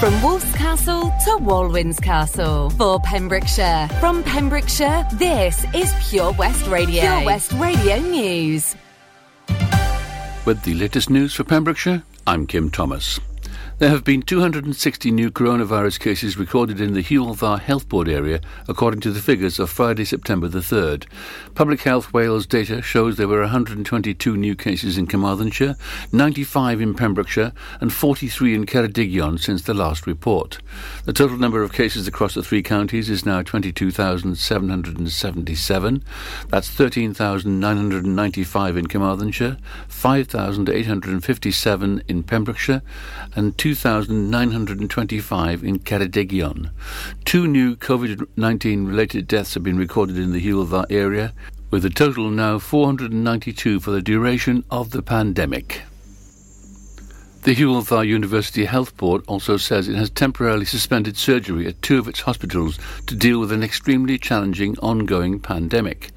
From Wolf's Castle to Walwyn's Castle. For Pembrokeshire. From Pembrokeshire, this is Pure West Radio. Pure West Radio News. With the latest news for Pembrokeshire, I'm Kim Thomas. There have been 260 new coronavirus cases recorded in the Dda Health Board area, according to the figures of Friday, September the 3rd. Public Health Wales data shows there were 122 new cases in Carmarthenshire, 95 in Pembrokeshire, and 43 in Ceredigion since the last report. The total number of cases across the three counties is now 22,777. That's 13,995 in Carmarthenshire, 5,857 in Pembrokeshire, and 2 2,925 in Ceredigion. Two new COVID-19 related deaths have been recorded in the Hywel Dda area, with a total now 492 for the duration of the pandemic. The Hywel Dda University Health Board also says it has temporarily suspended surgery at two of its hospitals to deal with an extremely challenging ongoing pandemic.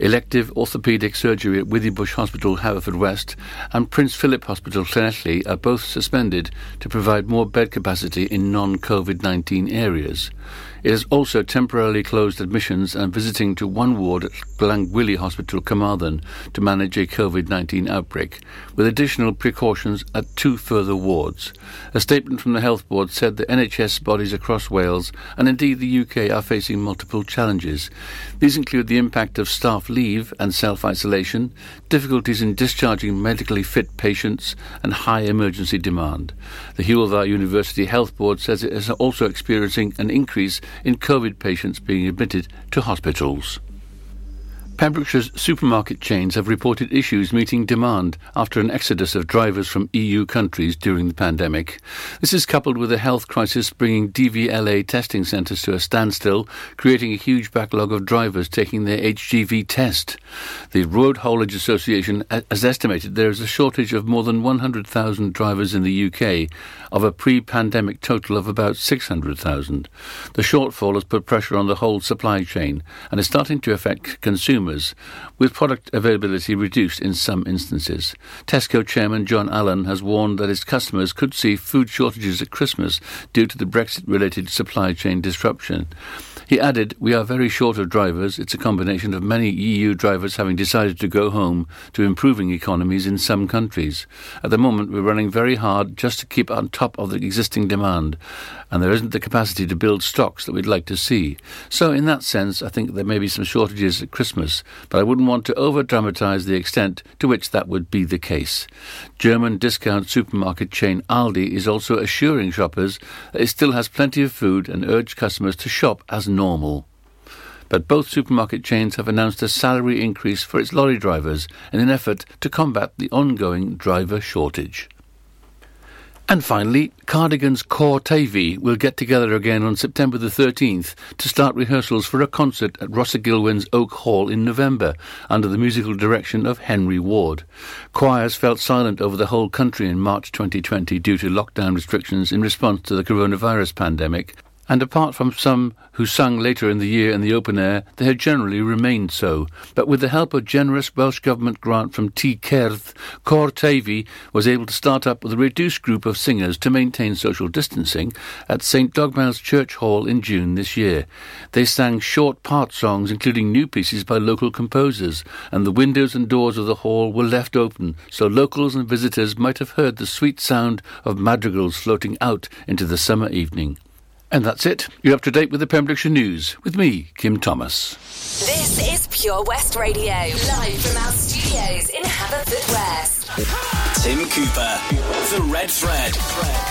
Elective orthopaedic surgery at Withybush Hospital, Haverfordwest, and Prince Philip Hospital, Llanelli, are both suspended to provide more bed capacity in non-COVID-19 areas. It has also temporarily closed admissions and visiting to one ward at Glangwili Hospital, Carmarthen, to manage a COVID-19 outbreak, with additional precautions at two further wards. A statement from the Health Board said the NHS bodies across Wales and indeed the UK are facing multiple challenges. These include the impact of staff leave and self-isolation, difficulties in discharging medically fit patients, and high emergency demand. The Hywel Dda University Health Board says it is also experiencing an increase in COVID patients being admitted to hospitals. Pembrokeshire's supermarket chains have reported issues meeting demand after an exodus of drivers from EU countries during the pandemic. This is coupled with a health crisis bringing DVLA testing centres to a standstill, creating a huge backlog of drivers taking their HGV test. The Road Haulage Association has estimated there is a shortage of more than 100,000 drivers in the UK, of a pre-pandemic total of about 600,000. The shortfall has put pressure on the whole supply chain and is starting to affect consumers, with product availability reduced in some instances. Tesco chairman John Allan has warned that his customers could see food shortages at Christmas due to the Brexit-related supply chain disruption. He added, We are very short of drivers. It's a combination of many EU drivers having decided to go home to improving economies in some countries. At the moment, we're running very hard just to keep on top of the existing demand, and there isn't the capacity to build stocks that we'd like to see. So, in that sense, I think there may be some shortages at Christmas, but I wouldn't want to over dramatise the extent to which that would be the case. German discount supermarket chain Aldi is also assuring shoppers that it still has plenty of food and urged customers to shop as normal. But both supermarket chains have announced a salary increase for its lorry drivers in an effort to combat the ongoing driver shortage. And finally, Cardigan's Cor Teifi will get together again on September the 13th to start rehearsals for a concert at Rhosygilwen's Oak Hall in November under the musical direction of Henry Ward. Choirs felt silent over the whole country in March 2020 due to lockdown restrictions in response to the coronavirus pandemic and apart from some who sung later in the year in the open air, they had generally remained so. But with the help of generous Welsh Government grant from Tŷ Cerdd, Cor Teifi was able to start up with a reduced group of singers to maintain social distancing at St Dogmael's Church Hall in June this year. They sang short part songs, including new pieces by local composers, and the windows and doors of the hall were left open so locals and visitors might have heard the sweet sound of madrigals floating out into the summer evening. And that's it. You're up to date with the Pembrokeshire News with me, Kim Thomas. This is Pure West Radio, live from our studios in Haverfordwest. Tim Cooper, The Red Thread.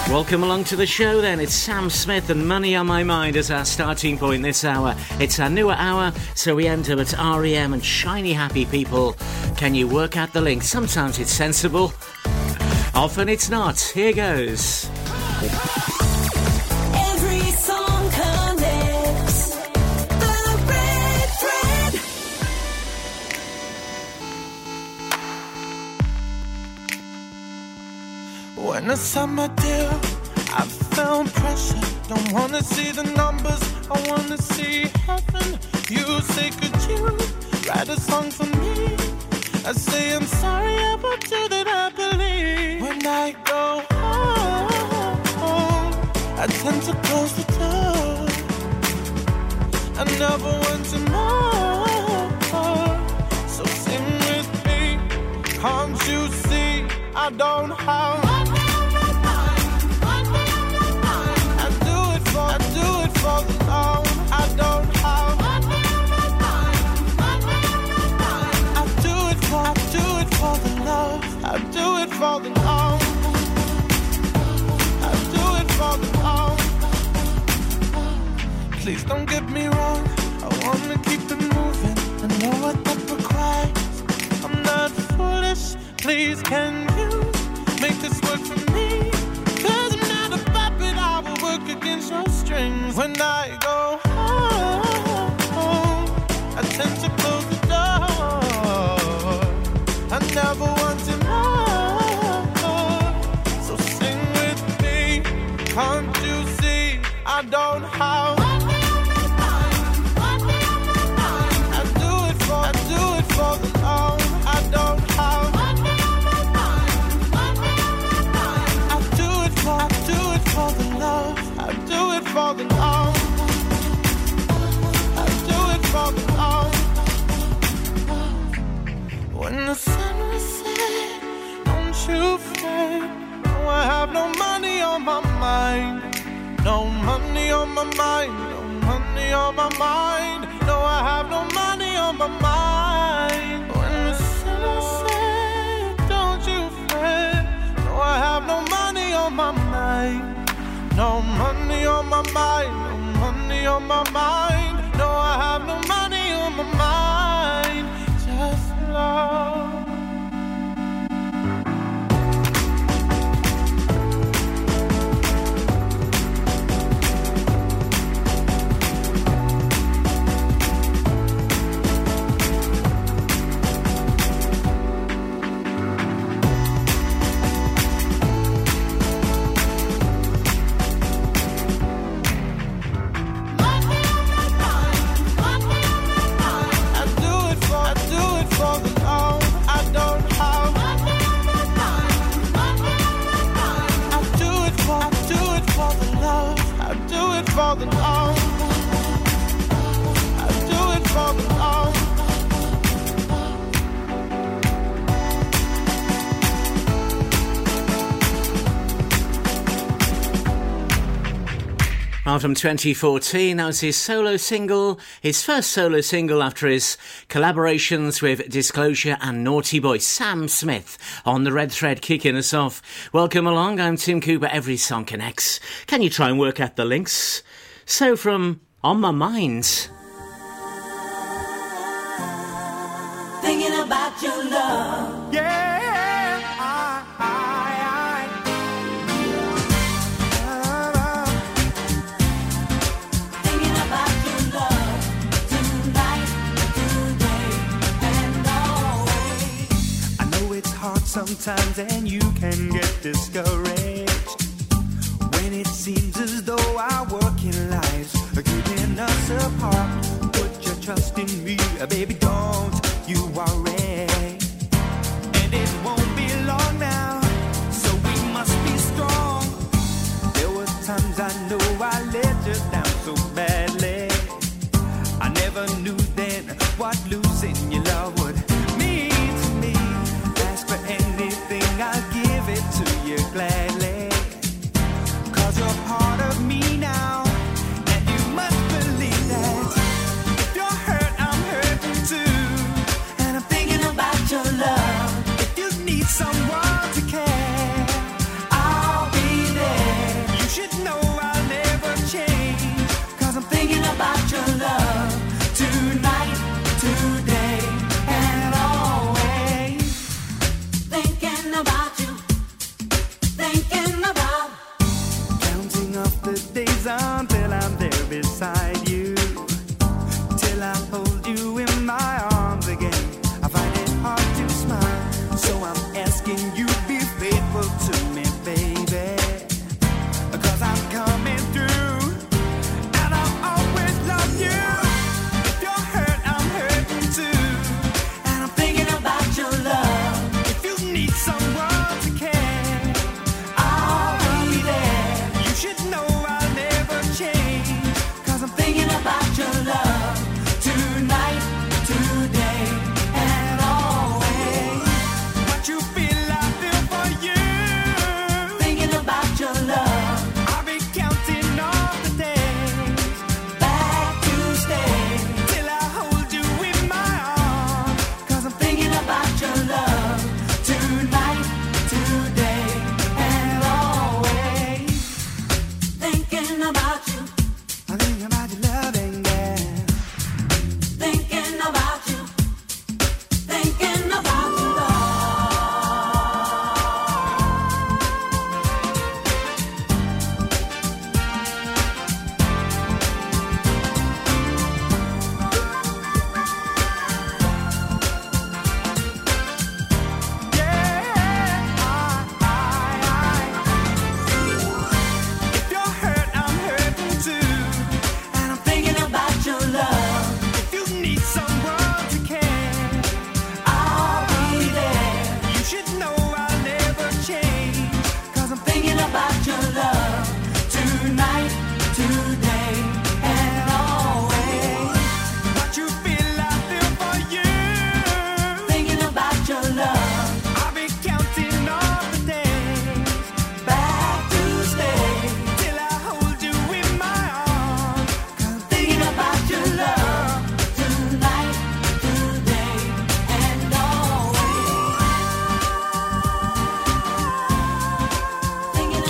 Welcome along to the show then. It's Sam Smith and Money on My Mind as our starting point this hour. It's our newer hour, so we enter at REM and Shiny Happy People. Can you work out the link? Sometimes it's sensible, often it's not. Here goes. When the summer deal, I felt pressure. Don't wanna see the numbers, I wanna see heaven. You say, could you write a song for me? I say, I'm sorry about you that I believe. When I go home, I tend to close the door. I never want to more. So sing with me, can't you see? I don't have. Please don't get me wrong. from 2014. That was his solo single, his first solo single after his collaborations with Disclosure and Naughty Boy Sam Smith on the Red Thread kicking us off. Welcome along, I'm Tim Cooper. Every song connects. Can you try and work out the links? So, from On My Minds. Thinking about your love. Yeah. sometimes and you can get discouraged when it seems as though I was apart. Put your trust in me, baby, don't.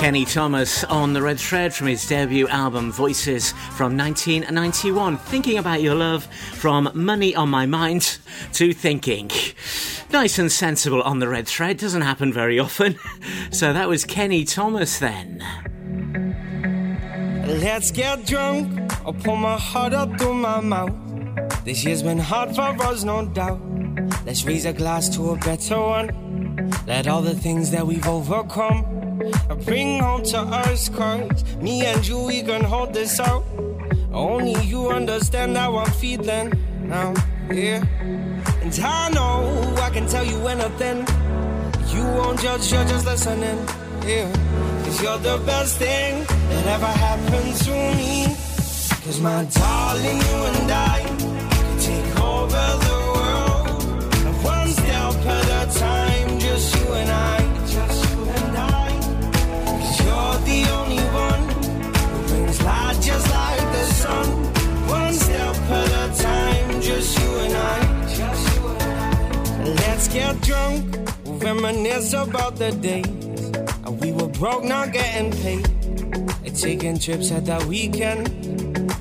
Kenny Thomas on the red thread from his debut album Voices from 1991. Thinking about your love from Money on My Mind to Thinking. Nice and sensible on the red thread, doesn't happen very often. So that was Kenny Thomas then. Let's get drunk. I'll pull my heart up through my mouth. This year's been hard for us, no doubt. Let's raise a glass to a better one. Let all the things that we've overcome bring home to us, cause me and you, we can hold this out. Only you understand how I'm feeling now, yeah. And I know I can tell you anything. You won't judge, you're just listening, yeah. Cause you're the best thing that ever happened to me. Cause my darling, you and I can take over the get drunk, we'll reminisce about the days. We were broke, not getting paid. And taking trips at that weekend.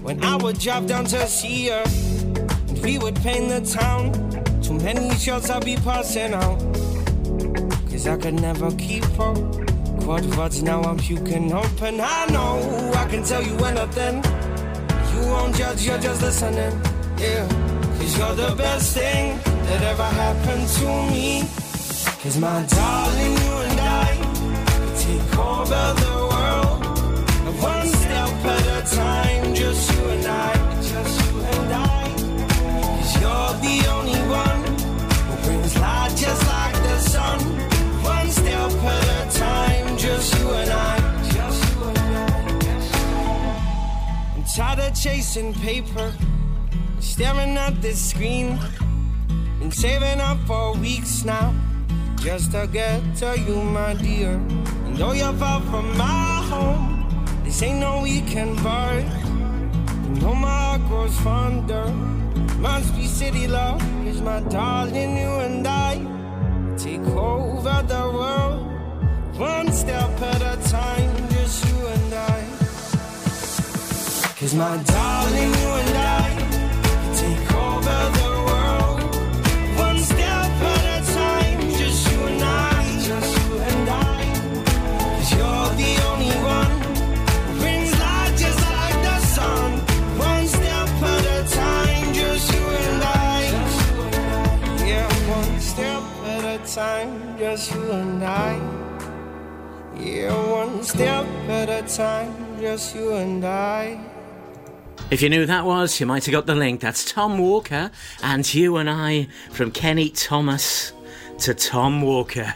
When I would drop down to see her, and we would paint the town. Too many shots I'd be passing out. Cause I could never keep up. Quad words now I'm puking open. I know I can tell you anything. You won't judge, you're just listening. Yeah. Cause you're the best thing that ever happened to me. Cause my darling, you and I take over the world. One step at a time, just you and I, just you and I. Cause you're the only one who brings light just like the sun. One step at a time, just you and I, just you and I. I'm tired of chasing paper, staring at this screen. Been saving up for weeks now, just to get to you, my dear. And though you're far from my home, this ain't no weekend bar. You know my heart grows fonder. Must be city love, is my darling, you and I take over the world. One step at a time, just you and I. Cause my darling, you and I take over you and I. Yeah, one step at a time, just you and I. If you knew who that was, you might have got the link. That's Tom Walker and You and I from Kenny Thomas to Tom Walker.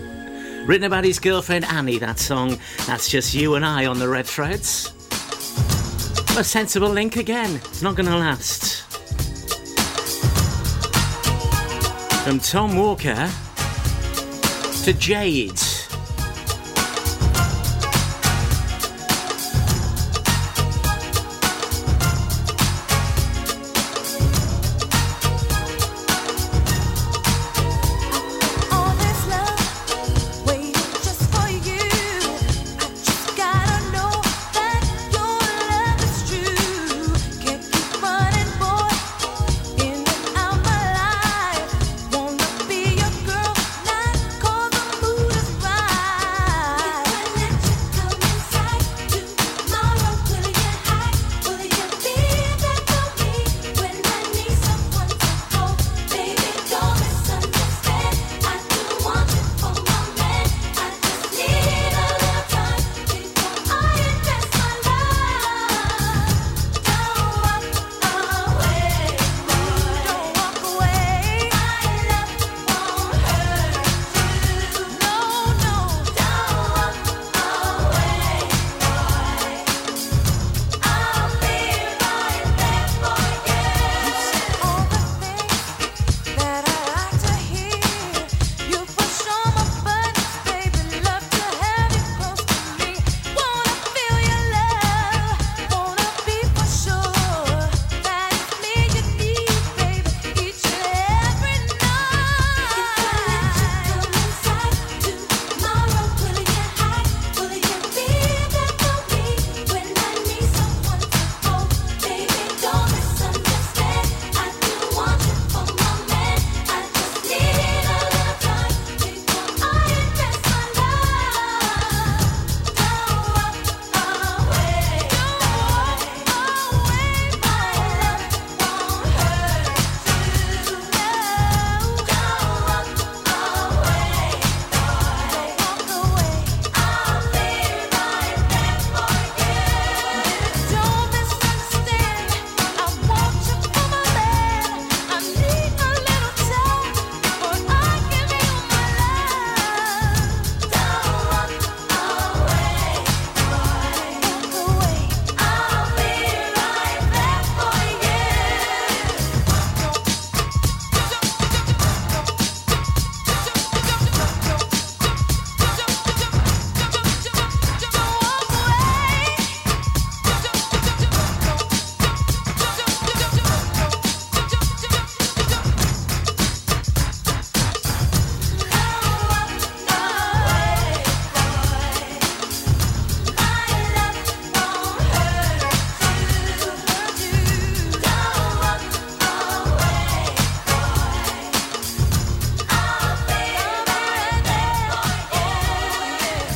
Written about his girlfriend Annie, that song. That's just You and I on the red threads. A sensible link again. It's not going to last. From Tom Walker to Jade.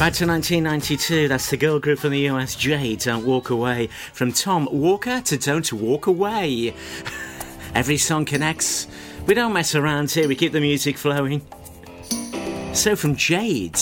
Back to 1992, that's the girl group from the US, Jade, Don't Walk Away. From Tom Walker to Don't Walk Away. Every song connects. We don't mess around here, we keep the music flowing. So from Jade.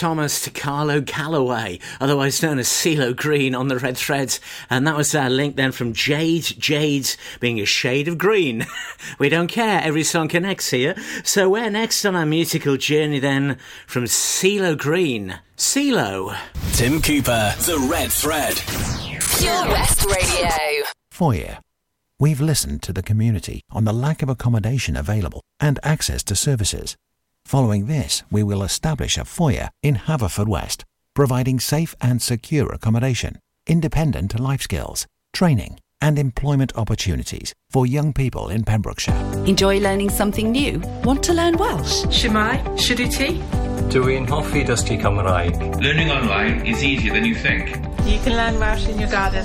Thomas DeCarlo Callaway, otherwise known as CeeLo Green on the Red Threads. And that was our link then from Jade, Jade's being a shade of green. we don't care, every song connects here. So where next on our musical journey then from CeeLo Green. CeeLo. Tim Cooper, The Red Thread. Pure West Radio. For you, We've listened to the community on the lack of accommodation available and access to services. Following this, we will establish a foyer in Haverfordwest, providing safe and secure accommodation, independent life skills, training, and employment opportunities for young people in Pembrokeshire. Enjoy learning something new? Want to learn Welsh? Shemai, Shuduti? Doing Hoffi Dusty Cymraeg. Learning online is easier than you think. You can learn Welsh in your garden.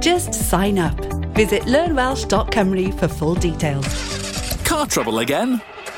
Just sign up. Visit learnwelsh.com for full details. Car trouble again?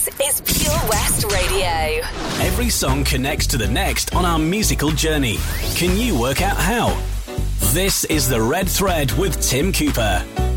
This is Pure West Radio. Every song connects to the next on our musical journey. Can you work out how? This is The Red Thread with Tim Cooper.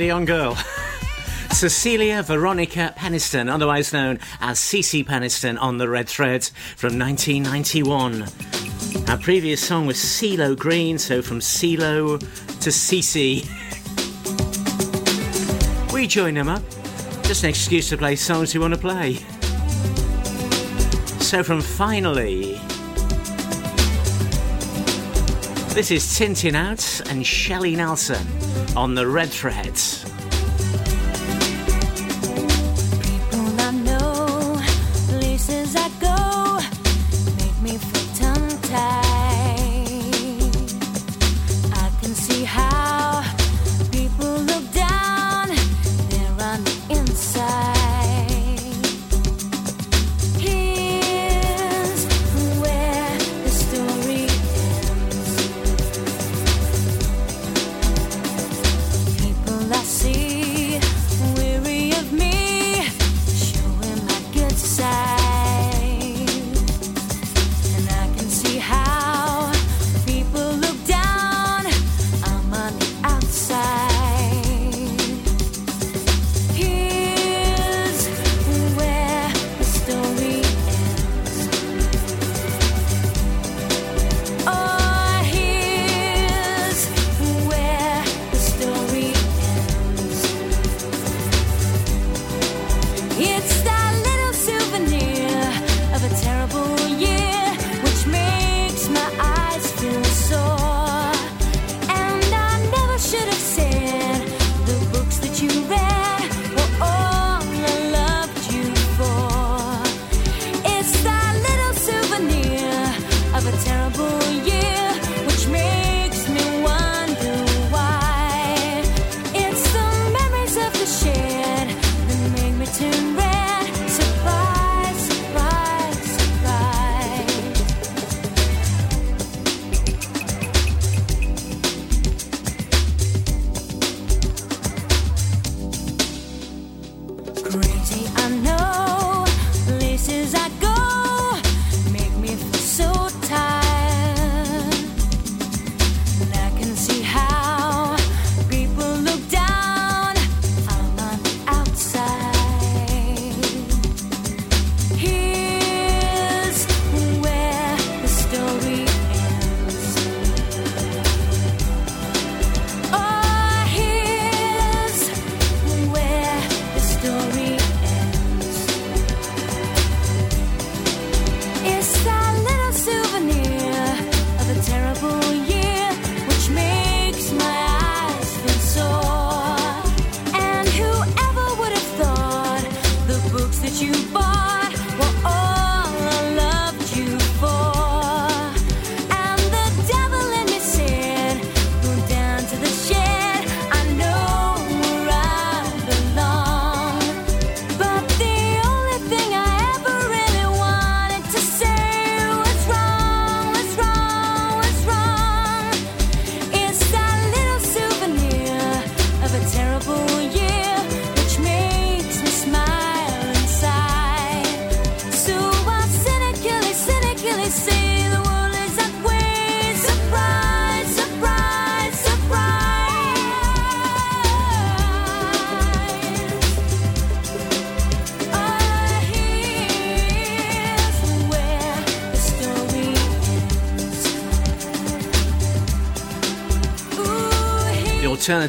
Steady on, girl. Cecilia Veronica Peniston, otherwise known as Cece Peniston on the Red Thread from 1991. Our previous song was CeeLo Green, so from CeeLo to Cece. We join them up. Just an excuse to play songs we want to play. So from Finally, this is Tin Tin Out and Shelley Nelson on the Red Thread.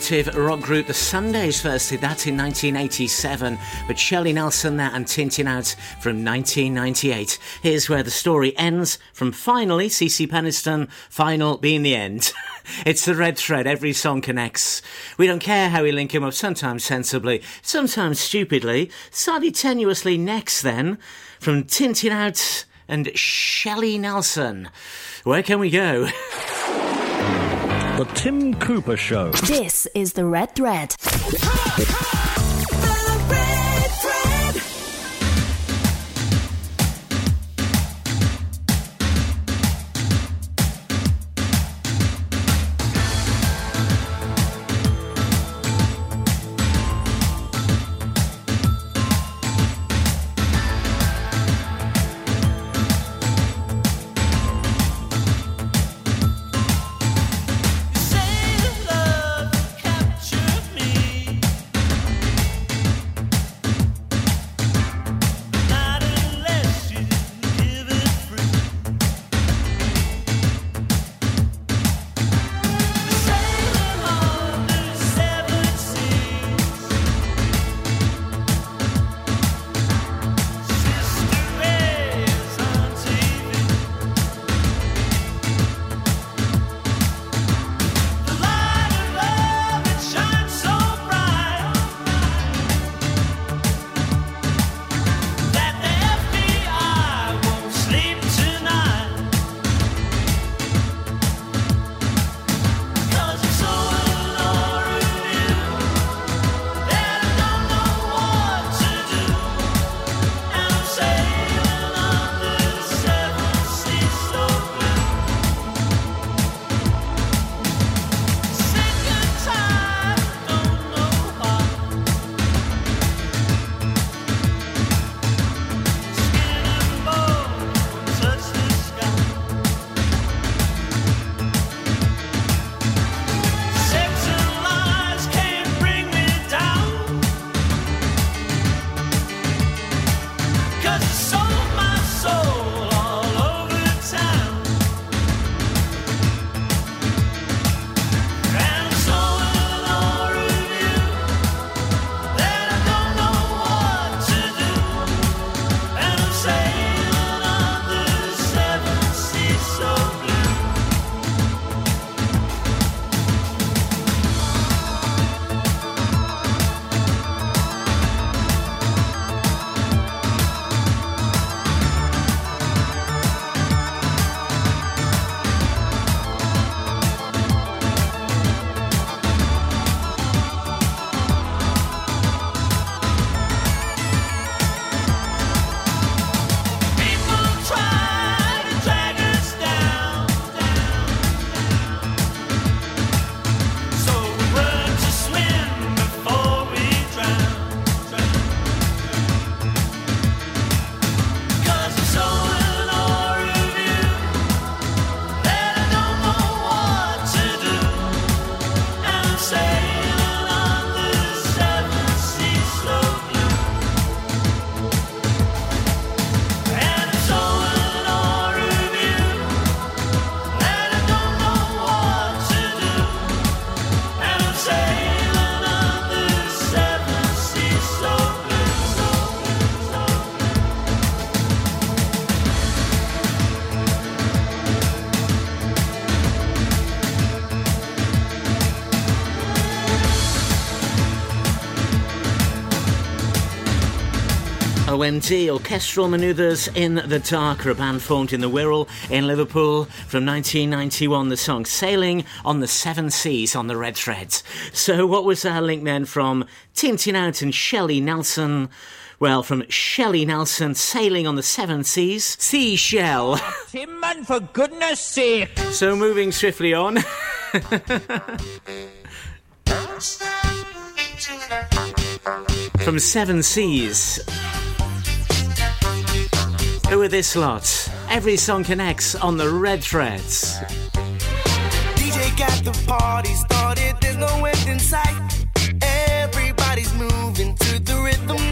Alternative rock group The Sundays first did that in 1987, but Shelley Nelson there and Tin Tin Out from 1998. Here's where the story ends from finally CeCe Peniston, final being the end. it's the red thread, every song connects. We don't care how we link 'em up, sometimes sensibly, sometimes stupidly, slightly tenuously next then, from Tin Tin Out and Shelley Nelson. Where can we go? The Tim Cooper Show. This is the Red Thread. OMD Orchestral Manoeuvres in the Dark, a band formed in the Wirral in Liverpool from 1991. The song Sailing on the Seven Seas on the Red Threads. So, what was our link then from Tin Tin Out and Shelley Nelson? Well, from Shelley Nelson, Sailing on the Seven Seas, Seashell. Tim, man, for goodness sake! So, moving swiftly on. from Seven Seas. Who are this lot? Every song connects on the red threads. DJ got the party started, there's no end in sight. Everybody's moving to the rhythm.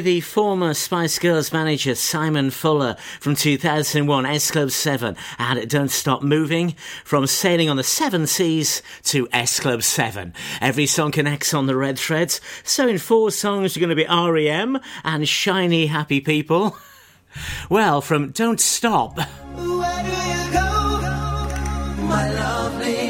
the former Spice Girls manager Simon Fuller from 2001, S Club 7 and Don't Stop Moving, from Sailing on the Seven Seas to S Club 7. Every song connects on the red threads, so in four songs you're going to be REM and Shiny Happy People. Well, from Don't Stop. Where do you go, my lovely?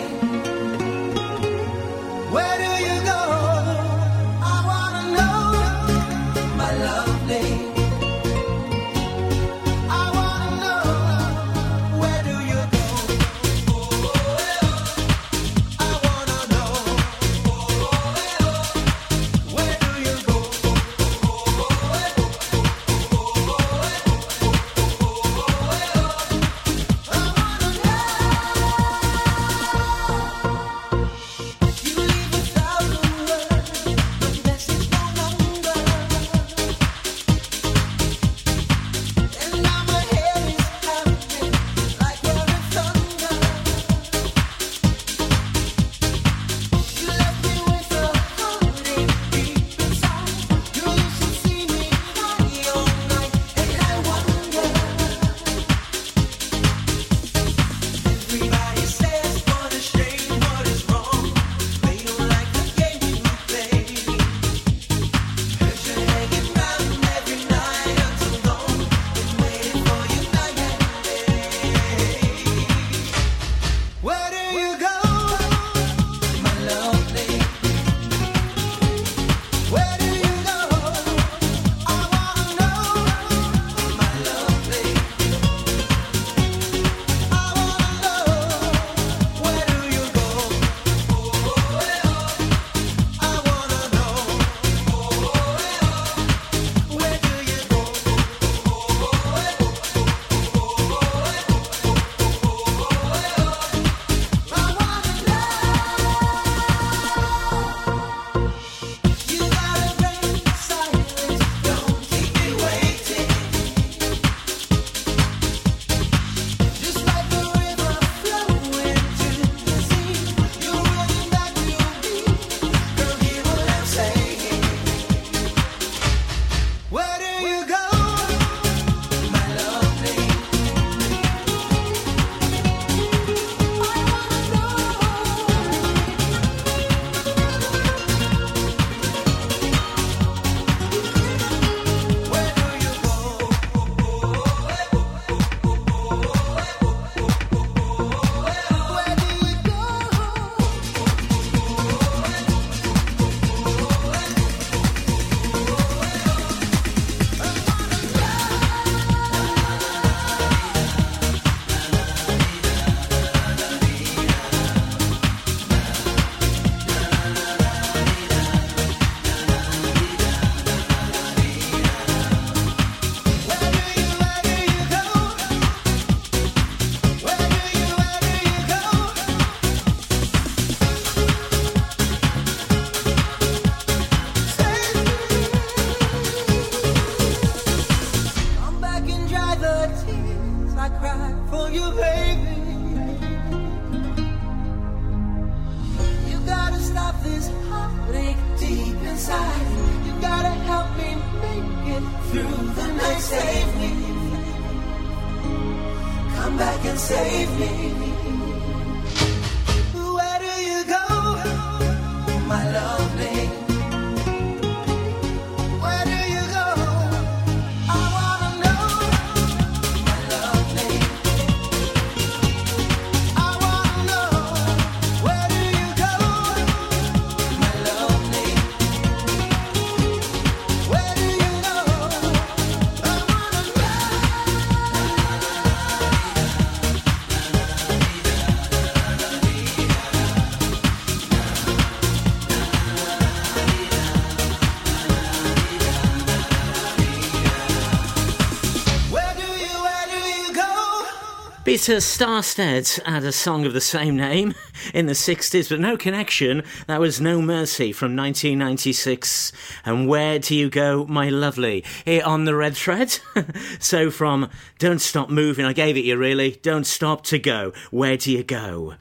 Peter Sarstedt had a song of the same name in the 60s, but no connection. That was No Mercy from 1996. And Where Do You Go, My Lovely? Here on the red thread. so from Don't Stop Moving, I gave it you really. Don't Stop to Go. Where do you go?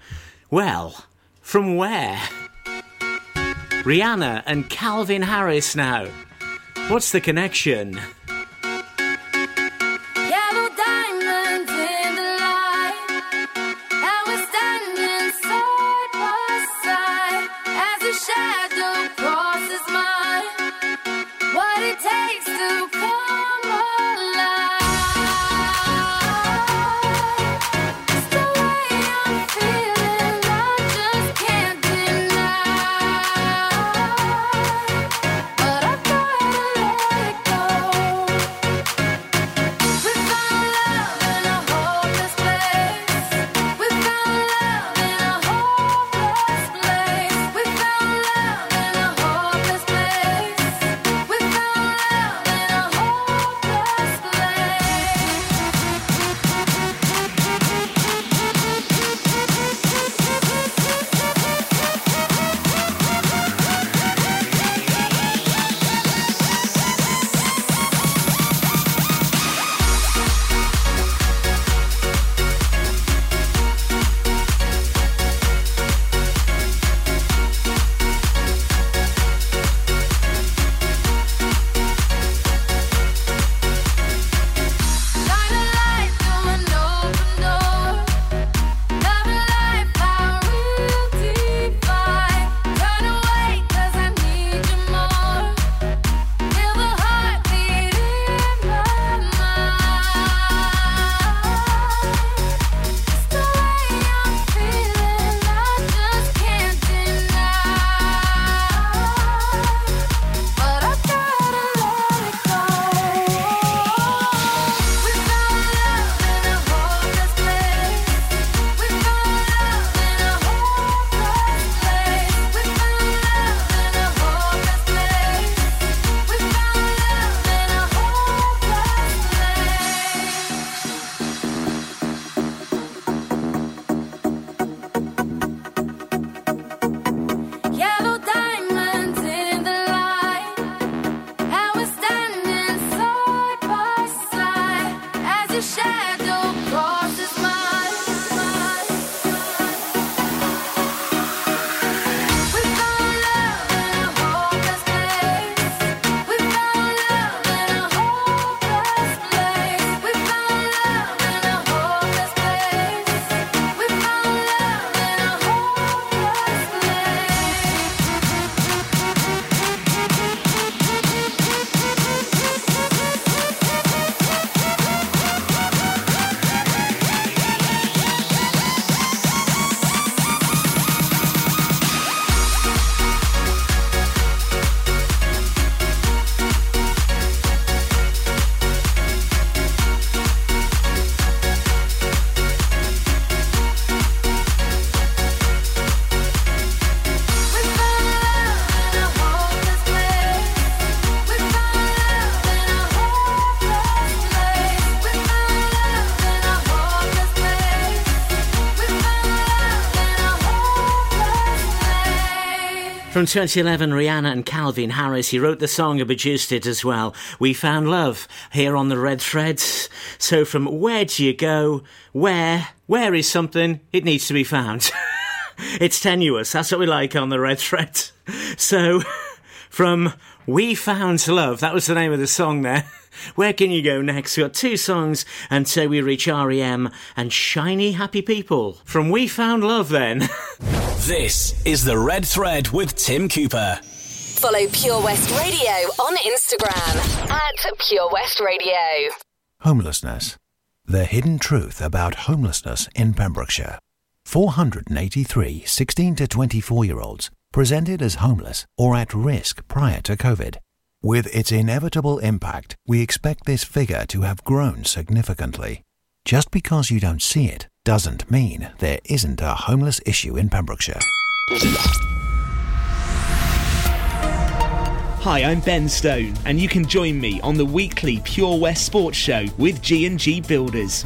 Well, from where? Rihanna and Calvin Harris now. What's the connection? From 2011, Rihanna and Calvin Harris. He wrote the song and produced it as well. We found love here on the Red Threads. So from where do you go? Where? Where is something? It needs to be found. it's tenuous. That's what we like on the Red Thread. So from We Found Love. That was the name of the song there. Where can you go next? We've got two songs until we reach REM and Shiny Happy People. From We Found Love, then. This is The Red Thread with Tim Cooper. Follow Pure West Radio on Instagram at Pure West Radio. Homelessness. The hidden truth about homelessness in Pembrokeshire. 483 16 to 24 year olds presented as homeless or at risk prior to COVID. With its inevitable impact, we expect this figure to have grown significantly. Just because you don't see it doesn't mean there isn't a homeless issue in Pembrokeshire. Hi, I'm Ben Stone, and you can join me on the weekly Pure West Sports Show with G&G Builders.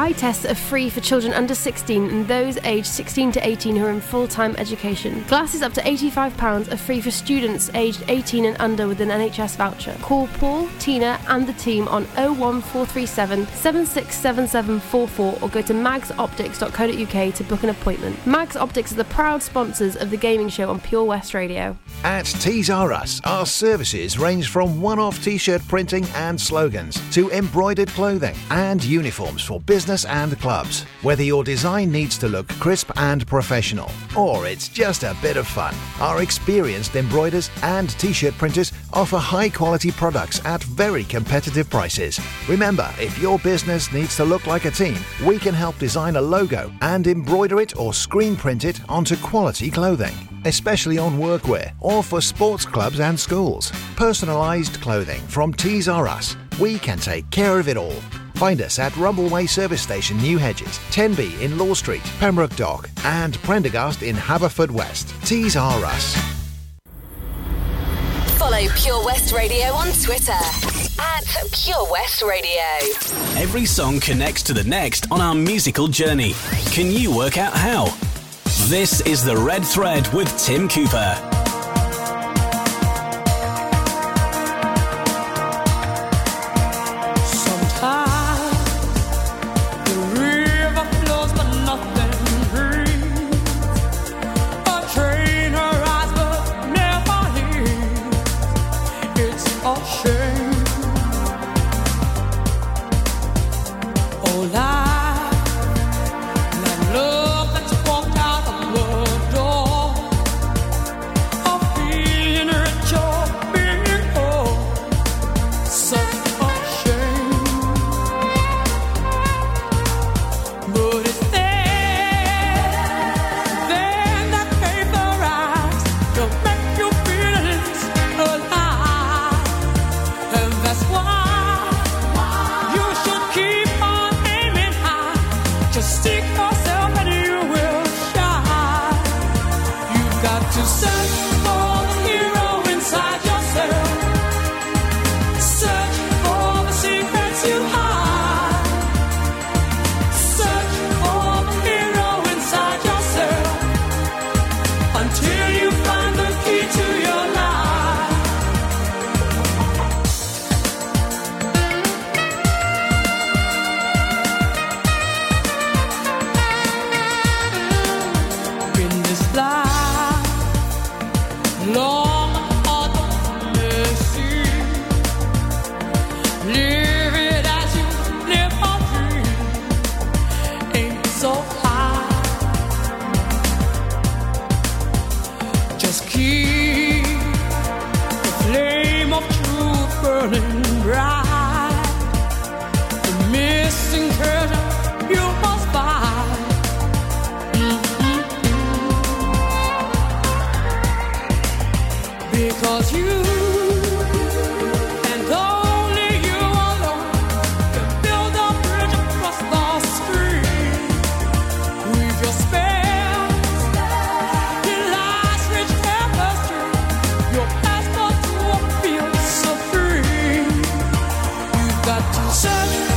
Eye tests are free for children under 16 and those aged 16 to 18 who are in full time education. Glasses up to £85 are free for students aged 18 and under with an NHS voucher. Call Paul, Tina, and the team on 01437 767744 or go to magsoptics.co.uk to book an appointment. Mags Optics are the proud sponsors of the gaming show on Pure West Radio. At Tees R Us, our services range from one off t shirt printing and slogans to embroidered clothing and uniforms for business and clubs. Whether your design needs to look crisp and professional or it's just a bit of fun, our experienced embroiders and t shirt printers offer high quality products at very competitive prices. Remember, if your business needs to look like a team, we can help design a logo and embroider it or screen print it onto quality clothing especially on workwear or for sports clubs and schools. Personalised clothing from Tees R Us. We can take care of it all. Find us at Rumbleway Service Station, New Hedges, 10B in Law Street, Pembroke Dock, and Prendergast in Haverfordwest. Tees R Us. Follow Pure West Radio on Twitter at Pure West Radio. Every song connects to the next on our musical journey. Can you work out how? This is The Red Thread with Tim Cooper. got such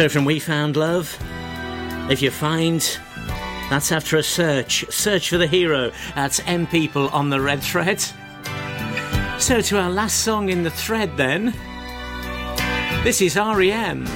So from We Found Love, if you find that's after a search, search for the hero. That's M people on the red thread. So to our last song in the thread then. This is REM.